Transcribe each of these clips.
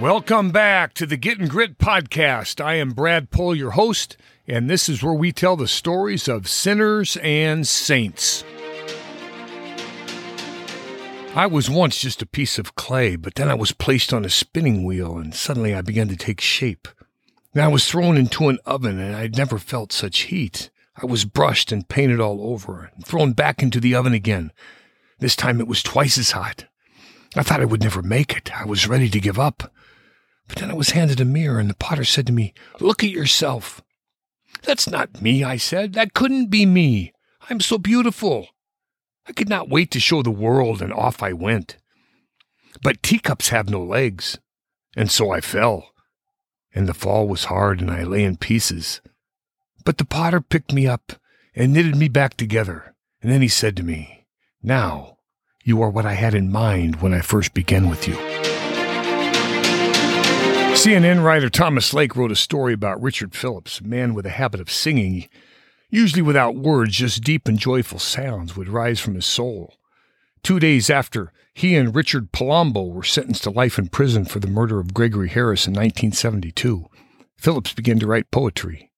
Welcome back to the Getting Grit podcast. I am Brad Pohl, your host, and this is where we tell the stories of sinners and saints. I was once just a piece of clay, but then I was placed on a spinning wheel, and suddenly I began to take shape. Then I was thrown into an oven, and I'd never felt such heat. I was brushed and painted all over, and thrown back into the oven again. This time it was twice as hot. I thought I would never make it. I was ready to give up. But then I was handed a mirror, and the potter said to me, Look at yourself. That's not me, I said. That couldn't be me. I'm so beautiful. I could not wait to show the world, and off I went. But teacups have no legs, and so I fell. And the fall was hard, and I lay in pieces. But the potter picked me up and knitted me back together. And then he said to me, Now you are what I had in mind when I first began with you. CNN writer Thomas Lake wrote a story about Richard Phillips, a man with a habit of singing, usually without words, just deep and joyful sounds would rise from his soul. Two days after he and Richard Palombo were sentenced to life in prison for the murder of Gregory Harris in 1972, Phillips began to write poetry.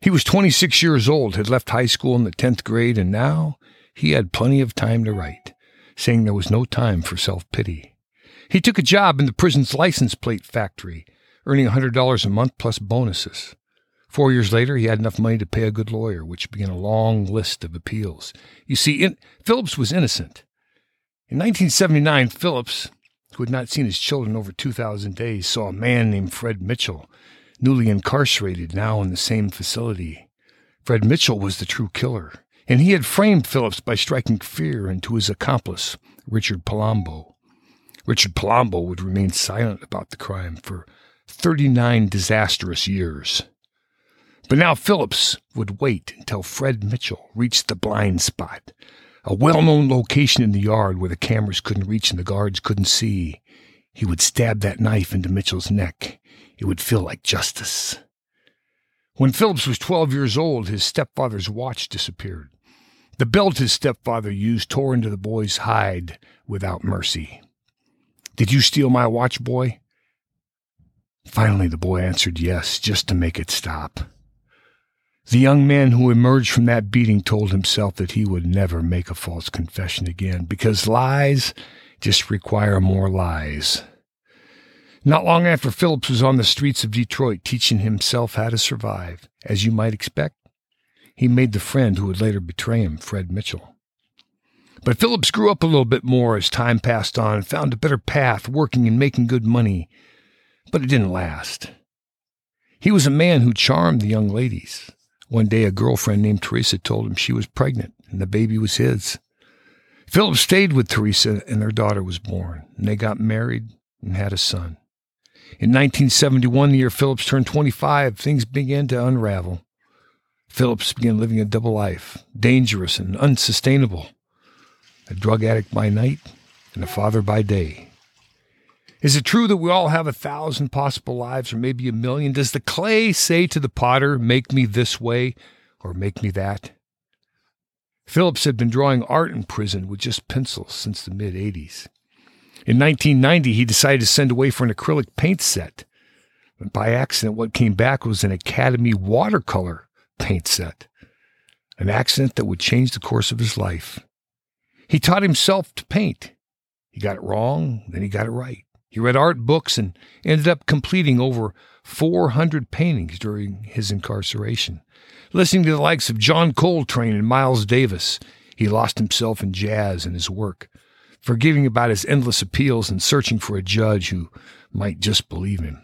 He was 26 years old, had left high school in the 10th grade, and now he had plenty of time to write, saying there was no time for self pity. He took a job in the prison's license plate factory earning $100 a month plus bonuses. Four years later, he had enough money to pay a good lawyer, which began a long list of appeals. You see, in, Phillips was innocent. In 1979, Phillips, who had not seen his children over 2,000 days, saw a man named Fred Mitchell, newly incarcerated, now in the same facility. Fred Mitchell was the true killer, and he had framed Phillips by striking fear into his accomplice, Richard Palombo. Richard Palombo would remain silent about the crime for 39 disastrous years. But now Phillips would wait until Fred Mitchell reached the blind spot, a well known location in the yard where the cameras couldn't reach and the guards couldn't see. He would stab that knife into Mitchell's neck. It would feel like justice. When Phillips was 12 years old, his stepfather's watch disappeared. The belt his stepfather used tore into the boy's hide without mercy. Did you steal my watch, boy? Finally, the boy answered yes, just to make it stop. The young man who emerged from that beating told himself that he would never make a false confession again because lies just require more lies. Not long after Phillips was on the streets of Detroit teaching himself how to survive, as you might expect, he made the friend who would later betray him, Fred Mitchell. But Phillips grew up a little bit more as time passed on and found a better path working and making good money but it didn't last. He was a man who charmed the young ladies. One day, a girlfriend named Teresa told him she was pregnant and the baby was his. Philip stayed with Teresa, and their daughter was born, and they got married and had a son. In 1971, the year Phillips turned 25, things began to unravel. Phillips began living a double life, dangerous and unsustainable. A drug addict by night and a father by day. Is it true that we all have a thousand possible lives or maybe a million? Does the clay say to the potter, make me this way or make me that? Phillips had been drawing art in prison with just pencils since the mid 80s. In 1990, he decided to send away for an acrylic paint set. But by accident, what came back was an Academy watercolor paint set, an accident that would change the course of his life. He taught himself to paint. He got it wrong, then he got it right. He read art books and ended up completing over 400 paintings during his incarceration. Listening to the likes of John Coltrane and Miles Davis, he lost himself in jazz and his work, forgetting about his endless appeals and searching for a judge who might just believe him.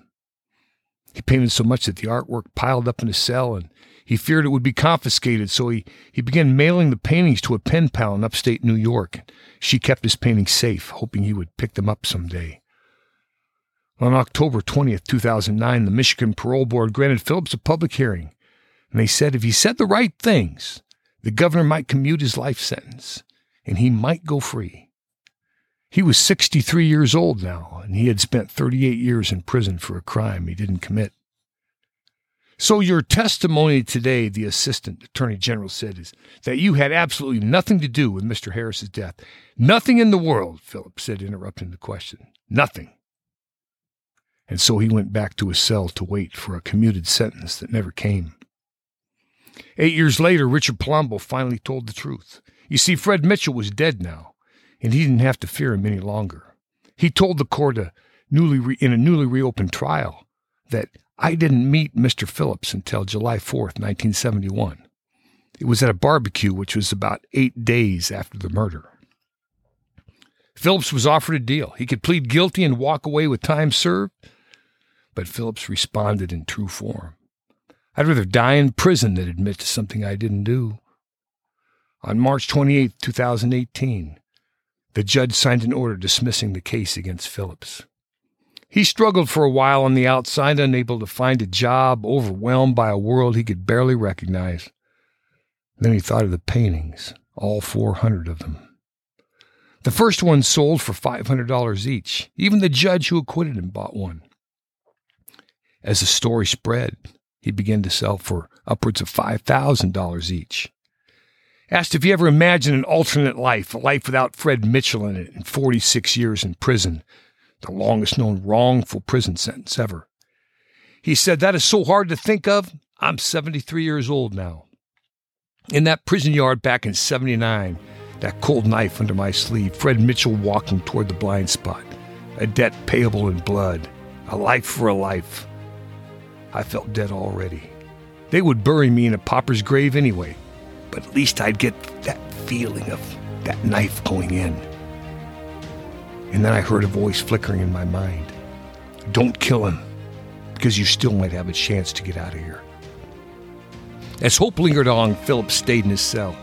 He painted so much that the artwork piled up in his cell and he feared it would be confiscated, so he, he began mailing the paintings to a pen pal in upstate New York. She kept his paintings safe, hoping he would pick them up someday. On October 20th, 2009, the Michigan Parole Board granted Phillips a public hearing, and they said if he said the right things, the governor might commute his life sentence, and he might go free. He was 63 years old now, and he had spent 38 years in prison for a crime he didn't commit. So, your testimony today, the Assistant Attorney General said, is that you had absolutely nothing to do with Mr. Harris's death. Nothing in the world, Phillips said, interrupting the question. Nothing. And so he went back to his cell to wait for a commuted sentence that never came. Eight years later, Richard Palombo finally told the truth. You see, Fred Mitchell was dead now, and he didn't have to fear him any longer. He told the court a newly re- in a newly reopened trial that I didn't meet Mr. Phillips until July 4th, 1971. It was at a barbecue, which was about eight days after the murder. Phillips was offered a deal. He could plead guilty and walk away with time served, but Phillips responded in true form. I'd rather die in prison than admit to something I didn't do. On March 28, 2018, the judge signed an order dismissing the case against Phillips. He struggled for a while on the outside, unable to find a job, overwhelmed by a world he could barely recognize. Then he thought of the paintings, all 400 of them. The first one sold for $500 each. Even the judge who acquitted him bought one. As the story spread, he began to sell for upwards of $5,000 each. Asked if he ever imagined an alternate life, a life without Fred Mitchell in it, and 46 years in prison, the longest known wrongful prison sentence ever. He said, That is so hard to think of. I'm 73 years old now. In that prison yard back in 79, that cold knife under my sleeve, Fred Mitchell walking toward the blind spot, a debt payable in blood, a life for a life. I felt dead already. They would bury me in a pauper's grave anyway, but at least I'd get that feeling of that knife going in. And then I heard a voice flickering in my mind Don't kill him, because you still might have a chance to get out of here. As hope lingered on, Philip stayed in his cell,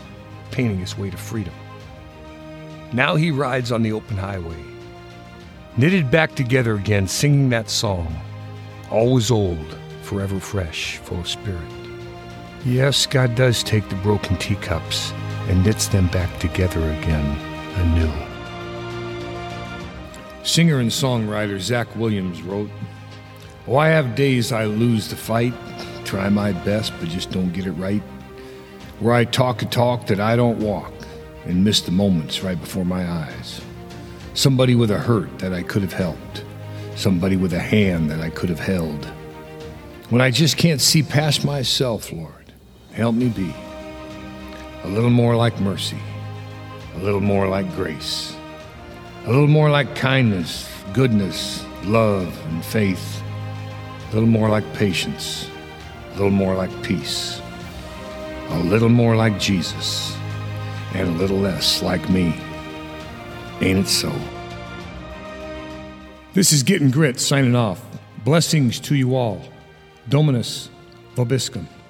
painting his way to freedom. Now he rides on the open highway, knitted back together again, singing that song, always old, forever fresh, full of spirit. Yes, God does take the broken teacups and knits them back together again anew. Singer and songwriter Zach Williams wrote, Oh, I have days I lose the fight, try my best, but just don't get it right. Where I talk a talk that I don't walk and miss the moments right before my eyes. Somebody with a hurt that I could have helped. Somebody with a hand that I could have held. When I just can't see past myself, Lord, help me be a little more like mercy, a little more like grace, a little more like kindness, goodness, love, and faith, a little more like patience, a little more like peace, a little more like Jesus and a little less like me. Ain't it so? This is Getting Grit signing off. Blessings to you all. Dominus Vobiscum.